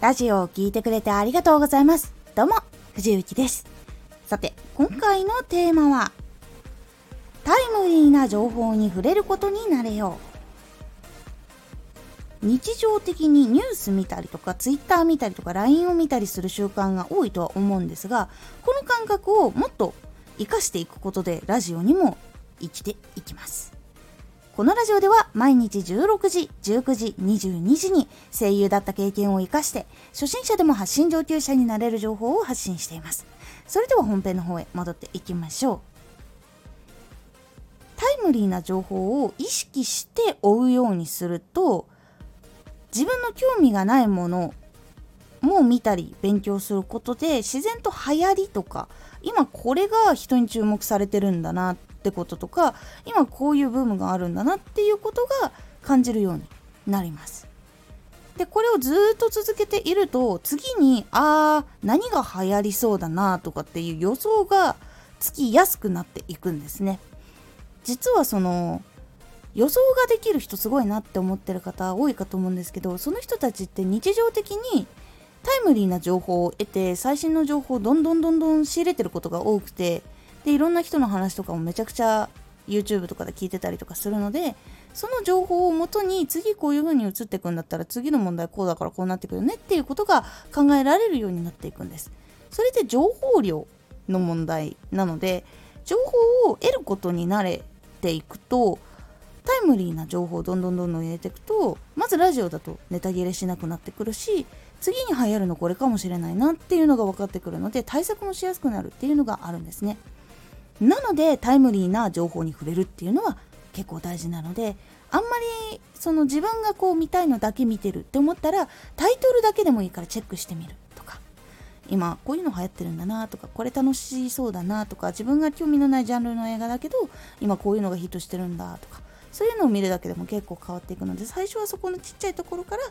ラジオを聴いてくれてありがとうございます。どうも、藤幸です。さて、今回のテーマは、タイムリーな情報に触れることになれよう。日常的にニュース見たりとか Twitter 見たりとか LINE を見たりする習慣が多いとは思うんですがこの感覚をもっと活かしていくことでラジオにも生きていきますこのラジオでは毎日16時、19時、22時に声優だった経験を活かして初心者でも発信上級者になれる情報を発信しています。それでは本編の方へ戻っていきましょう。タイムリーな情報を意識して追うようにすると自分の興味がないものも見たり勉強することで自然と流行りとか今これが人に注目されてるんだなっってこととか今こういうブームがあるんだなっていうことが感じるようになります。でこれをずっと続けていると次にあー何が流行りそうだなとかっていう予想がつきやすくなっていくんですね。実はその予想ができる人すごいなって思ってる方多いかと思うんですけどその人たちって日常的にタイムリーな情報を得て最新の情報をどんどんどんどん仕入れてることが多くてでいろんな人の話とかもめちゃくちゃ YouTube とかで聞いてたりとかするのでその情報をもとに次こういう風に移っていくんだったら次の問題こうだからこうなってくるねっていうことが考えられるようになっていくんです。それで情報量の問題なので情報を得ることに慣れていくとタイムリーな情報をどんどんどんどん入れていくとまずラジオだとネタ切れしなくなってくるし次に流行るのこれかもしれないなっていうのが分かってくるので対策もしやすくなるっていうのがあるんですね。なのでタイムリーな情報に触れるっていうのは結構大事なのであんまりその自分がこう見たいのだけ見てるって思ったらタイトルだけでもいいからチェックしてみるとか。今こういうの流行ってるんだなとかこれ楽しそうだなとか自分が興味のないジャンルの映画だけど今こういうのがヒットしてるんだとかそういうのを見るだけでも結構変わっていくので最初はそこのちっちゃいところから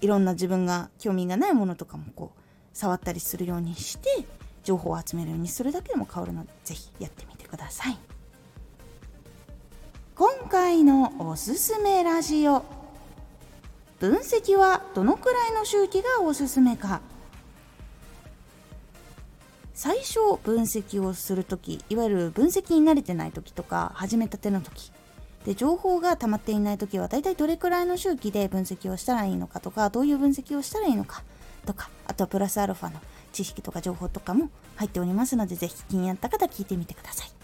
いろんな自分が興味がないものとかもこう触ったりするようにして情報を集めるようにするだけでも変わるので是非やってみてください。ください。今回のおすすめラジオ。分析はどのくらいの周期がおすすめか。最初分析をする時いわゆる分析に慣れてない時とか始めたての時。で情報が溜まっていない時はだいたいどれくらいの周期で分析をしたらいいのかとかどういう分析をしたらいいのかとかあとはプラスアルファの知識とか情報とかも入っておりますのでぜひ気になった方聞いてみてください。